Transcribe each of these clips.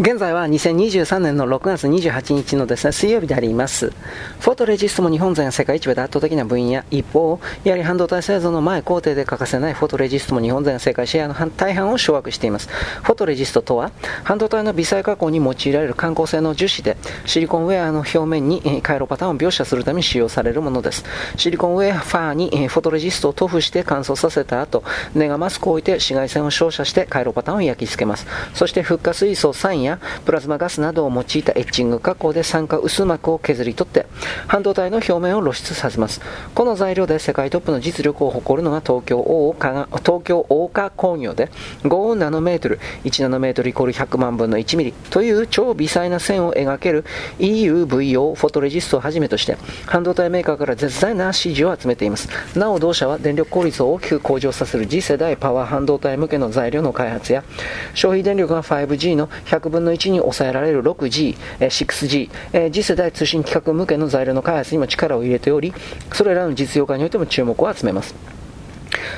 現在は2023年の6月28日のですね、水曜日であります。フォトレジストも日本勢が世界一部で圧倒的な分野。一方、やはり半導体製造の前工程で欠かせないフォトレジストも日本勢が世界シェアの大半を掌握しています。フォトレジストとは、半導体の微細加工に用いられる観光性の樹脂で、シリコンウェアの表面に回路パターンを描写するために使用されるものです。シリコンウェアファーにフォトレジストを塗布して乾燥させた後、ネガマスクを置いて紫外線を照射して回路パターンを焼き付けます。そしてフッ化水素酸やプラズマガスなどを用いたエッチング加工で酸化薄膜を削り取って半導体の表面を露出させます。この材料で世界トップの実力を誇るのが東京大岡東京大岡工業で5ナノメートル1ナノメートルイコール100万分の1ミリという超微細な線を描ける EUVO フォトレジストをはじめとして半導体メーカーから絶大な支持を集めています。なお同社は電力効率を大きく向上させる次世代パワー半導体向けの材料の開発や消費電力が 5G の100分分の1に抑えられる 6G、6G、次世代通信規格向けの材料の開発にも力を入れており、それらの実用化においても注目を集めます。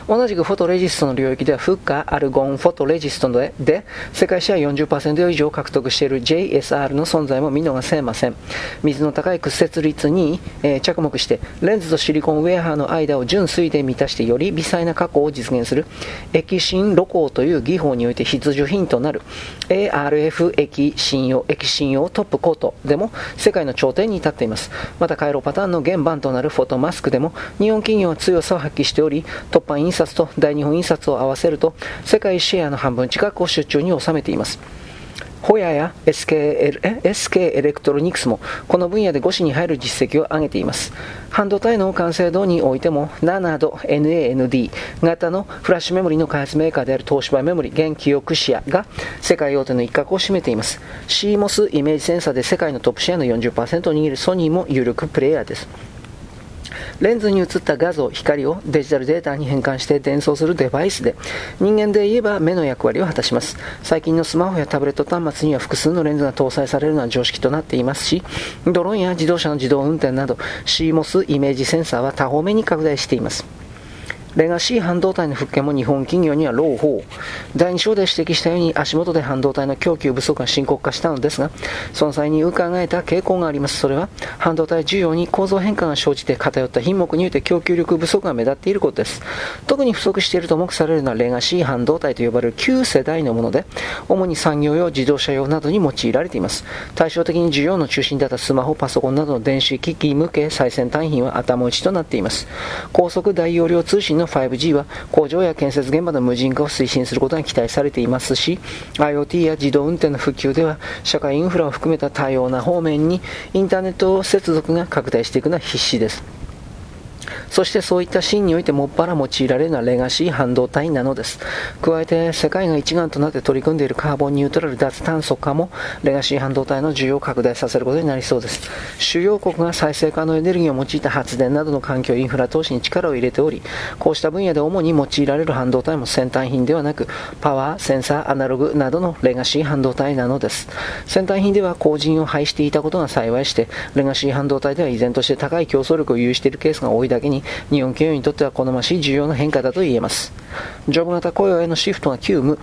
同じくフォトレジストの領域ではフッカアルゴンフォトレジストでで世界シェア40%以上獲得している JSR の存在も見逃せません。水の高い屈折率に、えー、着目してレンズとシリコンウェアハーの間を純水で満たしてより微細な加工を実現する液芯露光という技法において必需品となる ARF 液芯用液芯用トップコートでも世界の頂点に立っています。また回路パターンの原版となるフォトマスクでも日本企業は強さを発揮しておりトップ版印刷と大日本印刷を合わせると世界シェアの半分近くを出張に収めています。HOYA や SK, SK エレクトロニクスもこの分野で5指に入る実績を上げています。半導体の完成度においても NAND、NAND 型のフラッシュメモリの開発メーカーである東芝メモリ現キオクシアが世界大手の一角を占めています。CMOS イメージセンサーで世界のトップシェアの40%を握るソニーも有力プレイヤーです。レンズに映った画像、光をデジタルデータに変換して伝送するデバイスで、人間で言えば目の役割を果たします。最近のスマホやタブレット端末には複数のレンズが搭載されるのは常識となっていますし、ドローンや自動車の自動運転など CMOS イメージセンサーは多方面に拡大しています。レガシー半導体の復権も日本企業には朗報。第2章で指摘したように足元で半導体の供給不足が深刻化したのですが、その際に伺えた傾向があります。それは、半導体需要に構造変化が生じて偏った品目において供給力不足が目立っていることです。特に不足していると目されるのはレガシー半導体と呼ばれる旧世代のもので、主に産業用、自動車用などに用いられています。対照的に需要の中心だったスマホ、パソコンなどの電子機器向け最先端品は頭打ちとなっています。高速大容量通信の 5G は工場や建設現場の無人化を推進することが期待されていますし IoT や自動運転の普及では社会インフラを含めた多様な方面にインターネット接続が拡大していくのは必至です。そしてそういったシーンにおいてもっぱら用いられるのはレガシー半導体なのです。加えて世界が一丸となって取り組んでいるカーボンニュートラル脱炭素化もレガシー半導体の需要を拡大させることになりそうです。主要国が再生可能エネルギーを用いた発電などの環境インフラ投資に力を入れており、こうした分野で主に用いられる半導体も先端品ではなく、パワー、センサー、アナログなどのレガシー半導体なのです。先端品では後人を排していたことが幸いして、レガシー半導体では依然として高い競争力を有しているケースが多いだけに、日本企業にとっては好ましい重要な変化だと言えます。ジョブ型雇用へのシフトが急務。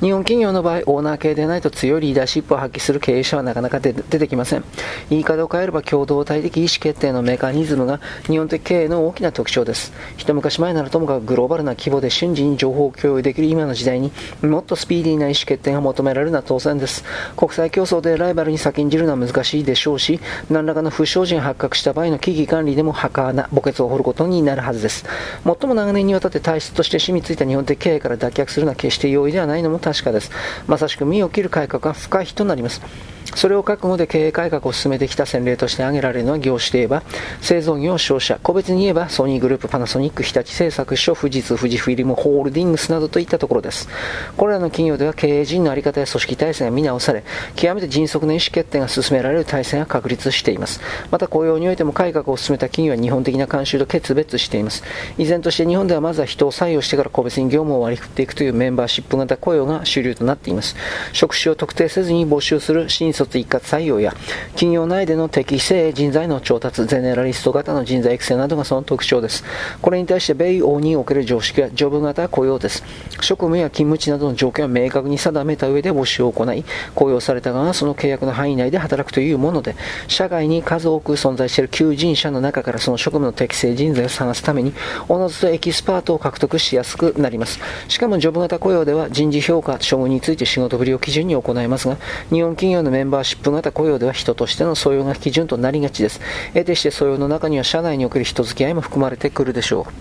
日本企業の場合、オーナー系でないと強いリーダーシップを発揮する経営者はなかなか出てきません。言い方を変えれば共同体的意思決定のメカニズムが日本的経営の大きな特徴です。一昔前ならともかくグローバルな規模で瞬時に情報を共有できる今の時代にもっとスピーディーな意思決定が求められるのは当然です。国際競争でライバルに先んじるのは難しいでしょうし、何らかの不祥事が発覚した場合の危機管理でも墓穴、墓穴を掘ることになるはずです。最も長年にわたって体質として染みついた日本的経営から脱却するのは決して容易ではないのも確かです。まさしく身を切る改革が不可避となります。それを覚悟で経営改革を進めてきた先例として挙げられるのは業種で言えば、製造業、商社、個別に言えばソニーグループ、パナソニック、日立製作所、富士通、富士フィルム、ホールディングスなどといったところです。これらの企業では経営陣の在り方や組織体制が見直され、極めて迅速な意思決定が進められる体制が確立しています。また雇用においても改革を進めた企業は日本的な慣習と決別しています。依然として日本ではまずは人を採用してから個別に業務を割り振っていくというメンバーシップ型雇雇用が主流となっています。職種を特定せずに募集する新卒一括採用や、企業内での適正人材の調達、ゼネラリスト型の人材育成などがその特徴です。これに対して米欧における常識はジョブ型雇用です。職務や勤務地などの条件を明確に定めた上で募集を行い、雇用された側がその契約の範囲内で働くというもので、社外に数多く存在している求人者の中からその職務の適正人材を探すために、おのずとエキスパートを獲得しやすくなります。しかもジョブ型雇用では人事評価、処遇について仕事ぶりを基準に行いますが、日本企業のメンバーシップ型雇用では人としての素養が基準となりがちです。得てして素養の中には社内における人付き合いも含まれてくるでしょう。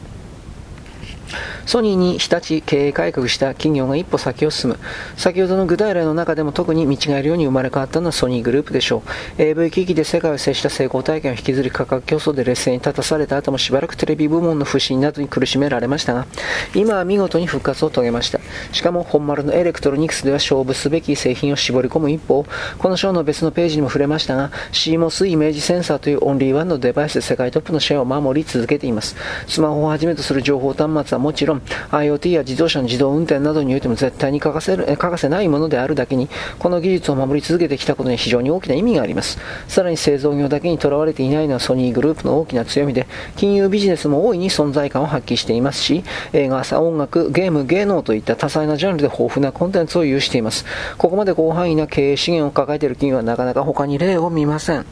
ソニーに日立経営改革した企業が一歩先を進む。先ほどの具体例の中でも特に見違えるように生まれ変わったのはソニーグループでしょう。AV 機器で世界を制した成功体験を引きずり価格競争で劣勢に立たされた後もしばらくテレビ部門の不振などに苦しめられましたが、今は見事に復活を遂げました。しかも本丸のエレクトロニクスでは勝負すべき製品を絞り込む一方、この章の別のページにも触れましたが、CMOS イメージセンサーというオンリーワンのデバイスで世界トップのシェアを守り続けています。スマホをはじめとする情報端末はもちろん、IoT や自動車の自動運転などにおいても絶対に欠かせる欠かせないものであるだけに、この技術を守り続けてきたことに非常に大きな意味があります。さらに製造業だけにとらわれていないのはソニーグループの大きな強みで、金融ビジネスも大いに存在感を発揮していますし、映画、音楽、ゲーム、芸能といった多彩なジャンルで豊富なコンテンツを有しています。ここまで広範囲な経営資源を抱えている企業はなかなか他に例を見ません。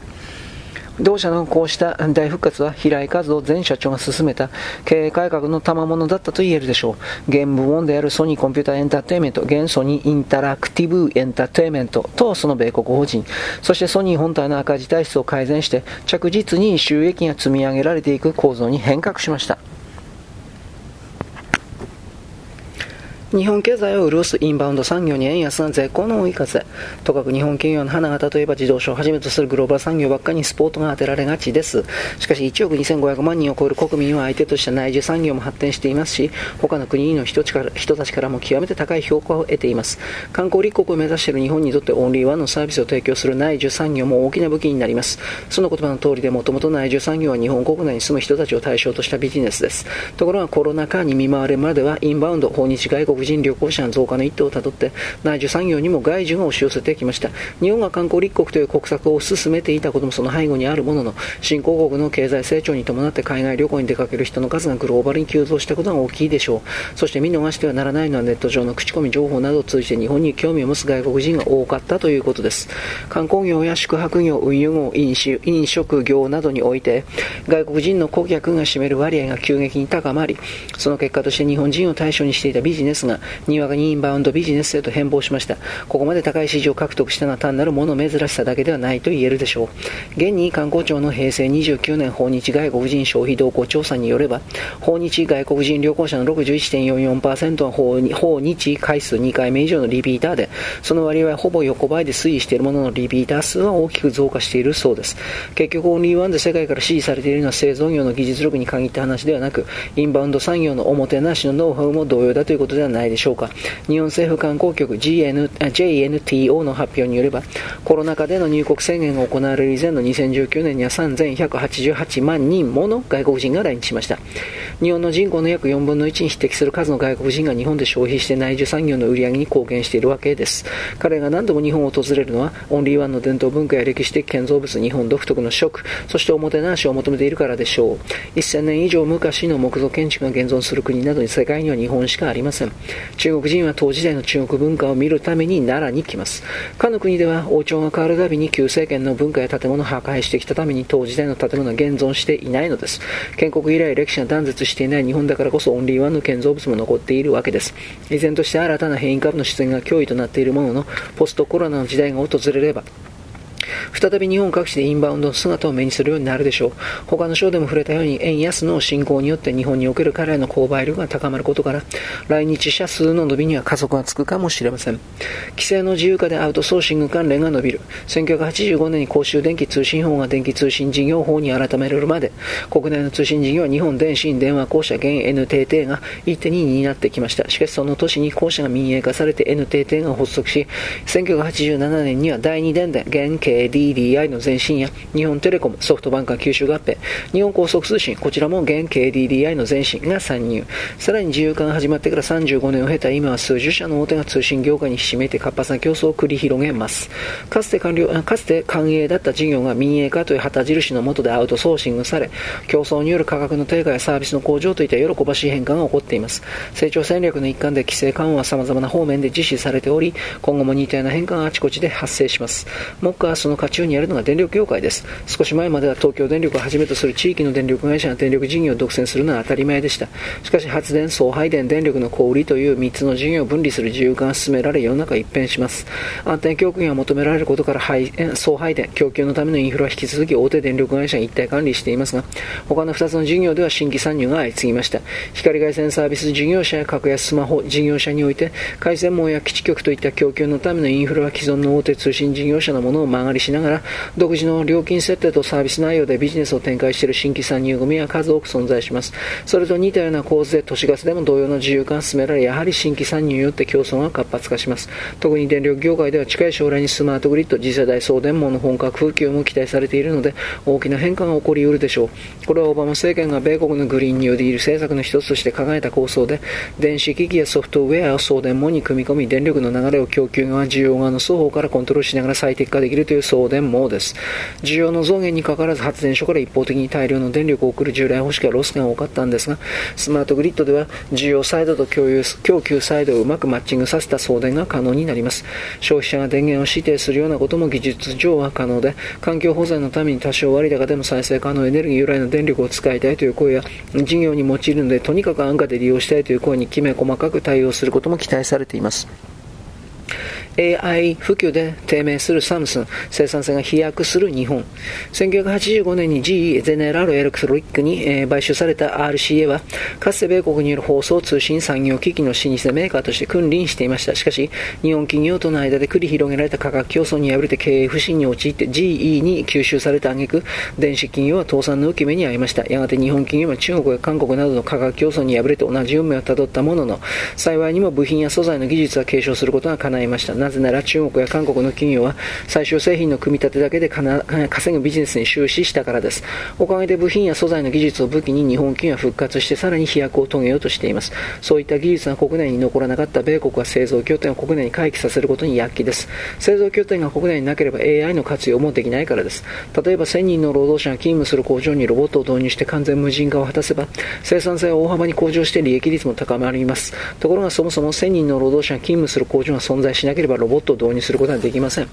同社のこうした大復活は平井和夫前社長が進めた経営改革の賜物だったと言えるでしょう。現部門であるソニーコンピューターエンターテイメント、現ソニーインタラクティブエンターテイメントとその米国法人、そしてソニー本体の赤字体質を改善して着実に収益が積み上げられていく構造に変革しました。日本経済を潤すインバウンド産業に円安が絶好の追い風。とかく日本企業の花形といえば自動車をはじめとするグローバル産業ばっかりにスポートが当てられがちです。しかし1億2500万人を超える国民を相手とした内需産業も発展していますし、他の国の人人たちからも極めて高い評価を得ています。観光立国を目指している日本にとってオンリーワンのサービスを提供する内需産業も大きな武器になります。その言葉の通りでもともと内需産業は日本国内に住む人たちを対象としたビジネスです。ところがコロナ禍に見舞われるまではインバウンド、訪日外国国人旅行者の増加の一途をたどって内需産業にも外需が押し寄せてきました。日本が観光立国という国策を進めていたこともその背後にあるものの新興国の経済成長に伴って海外旅行に出かける人の数がグローバルに急増したことが大きいでしょう。そして見逃してはならないのはネット上の口コミ情報などを通じて日本に興味を持つ外国人が多かったということです。観光業や宿泊業運輸業飲酒飲食業などにおいて外国人の顧客が占める割合が急激に高まりその結果として日本人を対象にしていたビジネスがにわかにインバウンドビジネスへと変貌しました。ここまで高い市場を獲得したのは単なるもの珍しさだけではないと言えるでしょう。現に観光庁の平成29年訪日外国人消費動向調査によれば、訪日外国人旅行者の61.44%は訪訪日回数2回目以上のリピーターで、その割合はほぼ横ばいで推移しているもののリピーター数は大きく増加しているそうです。結局オンリーワンで世界から支持されているのは製造業の技術力に限った話ではなく、インバウンド産業のおもてなしのノウハウも同様だということではないないでしょうか。日本政府観光局 GN JNTO の発表によれば、コロナ禍での入国制限が行われる以前の2019年には3188万人もの外国人が来日しました。日本の人口の約4分の1に匹敵する数の外国人が日本で消費して内需産業の売り上げに貢献しているわけです。彼が何度も日本を訪れるのは、オンリーワンの伝統文化や歴史的建造物、日本独特の食、そしておもてなしを求めているからでしょう。1000年以上昔の木造建築が現存する国などに世界には日本しかありません。中国人は当時代の中国文化を見るために奈良に来ます。かの国では王朝が変わるたびに旧政権の文化や建物を破壊してきたために当時代の建物は現存していないのです。建国以来歴史が断絶していない日本だからこそオンリーワンの建造物も残っているわけです。依然として新たな変異株の出現が脅威となっているものの、ポストコロナの時代が訪れれば、再び日本各地でインバウンドの姿を目にするようになるでしょう。他の章でも触れたように、円安の進行によって日本における彼らの購買力が高まることから、来日者数の伸びには加速がつくかもしれません。規制の自由化でアウトソーシング関連が伸びる。1985年に公衆電気通信法が電気通信事業法に改められるまで、国内の通信事業は日本電信電話公社現 NTT が一手に担ってきました。しかしその年に公社が民営化されて NTT が発足し、1987年には第二電電現経 KDDI の前身や日本テレコム、ソフトバンクが吸収合併、日本高速通信、こちらも現 KDDI の前身が参入。さらに自由化が始まってから35年を経た今は数十社の大手が通信業界にひしめいて活発な競争を繰り広げます。かつて完了、かつて繁栄だった事業が民営化という旗印の下でアウトソーシングされ、競争による価格の低下やサービスの向上といった喜ばしい変化が起こっています。成長戦略の一環で規制緩和は様々な方面で実施されており、今後も似たような変化があちこちで発生します。目下その渦中にあるのが電力業界です。少し前までは東京電力をはじめとする地域の電力会社が電力事業を独占するのは当たり前でした。しかし発電、送配電、電力の小売りという3つの事業を分離する自由化が進められ世の中一変します。安定供給が求められることから配送配電、供給のためのインフラは引き続き大手電力会社が一体管理していますが、他の2つの事業では新規参入が相次ぎました。光回線サービス事業者や格安スマホ事業者において、回線網や基地局といった供給のためのインフラは既存の大手通信事業者のものを曲がりしながら、独自の料金設定とサービス内容でビジネスを展開している新規参入組は数多く存在します。それと似たような構図で都市ガスでも同様の自由化が進められ、やはり新規参入によって競争が活発化します。特に電力業界では近い将来にスマートグリッド、次世代送電網の本格普及も期待されているので、大きな変化が起こりうるでしょう。これはオバマ政権が米国のグリーンニューディール政策の一つとして考えた構想で、電子機器やソフトウェアを送電網に組み込み、電力の流れを供給側、需要側の双方からコントロールしながら最適化できるという送電網です。需要の増減にかかわらず発電所から一方的に大量の電力を送る従来方式はロスが多かったんですが、スマートグリッドでは需要サイドと共有供給サイドをうまくマッチングさせた送電が可能になります。消費者が電源を指定するようなことも技術上は可能で、環境保全のために多少割高でも再生可能エネルギー由来の電力を使いたいという声や、事業に用いるのでとにかく安価で利用したいという声にきめ細かく対応することも期待されています。AI 普及で低迷するサムスン、生産性が飛躍する日本。1985年に GE ゼネラルエレクトロニックに、えー、買収された RCA は、かつて米国による放送通信産業機器の老舗メーカーとして君臨していました。しかし、日本企業との間で繰り広げられた価格競争に敗れて経営不振に陥って GE に吸収された挙句、電子企業は倒産の受け目に遭いました。やがて日本企業は中国や韓国などの価格競争に敗れて同じ運命をたどったものの、幸いにも部品や素材の技術は継承することが叶いました。なぜなら中国や韓国の企業は最終製品の組み立てだけで稼ぐビジネスに終始したからです。おかげで部品や素材の技術を武器に日本企業は復活してさらに飛躍を遂げようとしています。そういった技術が国内に残らなかった米国は製造拠点を国内に回帰させることに躍起です。製造拠点が国内になければ AI の活用もできないからです。例えば1000人の労働者が勤務する工場にロボットを導入して完全無人化を果たせば生産性は大幅に向上して利益率も高まります。ところがそもそも1000人の労働者が勤務する工場が存在しなければロボットを導入することはできません。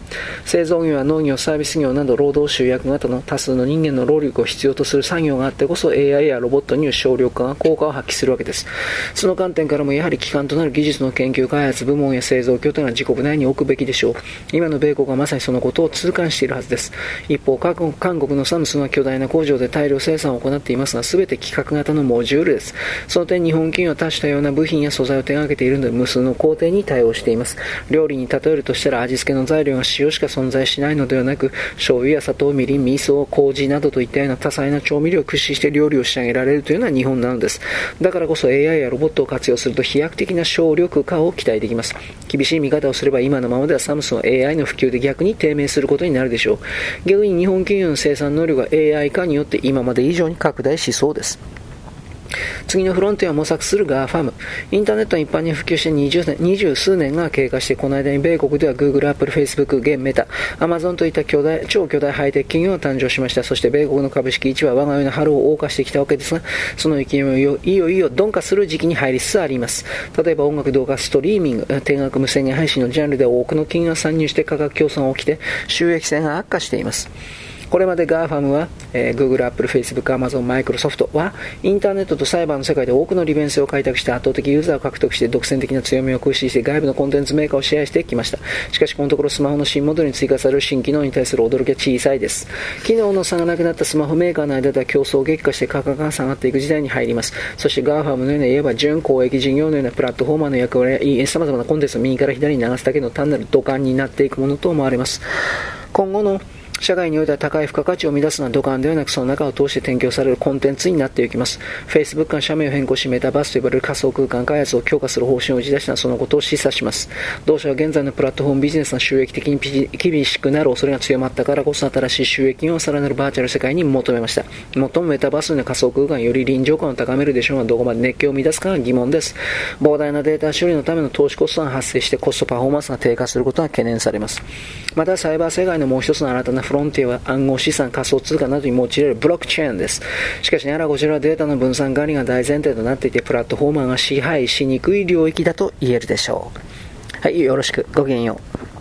製造業や農業、サービス業など労働集約型の多数の人間の労力を必要とする作業があってこそ AI やロボットによる省力化が効果を発揮するわけです。その観点からもやはり基幹となる技術の研究開発部門や製造拠点は自国内に置くべきでしょう。今の米国はまさにそのことを痛感しているはずです。一方、韓国のサムスンは巨大な工場で大量生産を行っていますが、全て規格型のモジュールです。その点、日本企業は多種多様な部品や素材を手掛けているので、無数の工程に対応しています。料理に例えるとしたら味付けの材料が塩しか存在しないのではなく、醤油や砂糖、みりん、味噌、麹などといったような多彩な調味料を駆使して料理を仕上げられるというのは日本なのです。だからこそ AI やロボットを活用すると飛躍的な省力化を期待できます。厳しい見方をすれば今のままではサムスンは AI の普及で逆に低迷することになるでしょう。逆に日本企業の生産能力が AI 化によって今まで以上に拡大しそうです。次のフロンティアを模索する GAFAM。インターネットが一般に普及して20年、二十数年が経過して、この間に米国では Google、Apple、Facebook、現メタ、Amazon といった巨大、超巨大ハイテク企業が誕生しました。そして米国の株式市場は我が世の春を謳歌してきたわけですが、その勢いをいよいよ鈍化する時期に入りつつあります。例えば音楽動画ストリーミング、定額無制限配信のジャンルでは多くの企業が参入して価格競争が起きて、収益性が悪化しています。これまで GAFAM は、えー、Google、Apple、Facebook、Amazon、Microsoft はインターネットとサイバーの世界で多くの利便性を開拓して圧倒的ユーザーを獲得して独占的な強みを駆使して外部のコンテンツメーカーを支配してきました。しかしこのところスマホの新モデルに追加される新機能に対する驚きは小さいです。機能の差がなくなったスマホメーカーの間では競争激化して価格が下がっていく時代に入ります。そして GAFAM のような言えば準公益事業のようなプラットフォーマーの役割や様々なコンテンツを右から左に流すだけの単なる土管になっていくものと思われます。今後の社会においては高い付加価値を生み出すのは土管ではなくその中を通して提供されるコンテンツになっていきます。Facebook が社名を変更しメタバースと呼ばれる仮想空間開発を強化する方針を打ち出したのはそのことを示唆します。同社は現在のプラットフォームビジネスの収益的に厳しくなる恐れが強まったからこそ新しい収益をさらなるバーチャル世界に求めました。もっともメタバースの仮想空間より臨場感を高めるでしょうがどこまで熱狂を生み出すかが疑問です。膨大なデータ処理のための投資コストが発生してコストパフォーマンスが低下することが懸念されます。またサイバー世界のもう一つの新たなフロンティアは暗号資産、仮想通貨などに用いられるブロックチェーンです。しかしながらこちらはデータの分散管理が大前提となっていて、プラットフォーマーが支配しにくい領域だと言えるでしょう。はい、よろしく。ごきげんよう。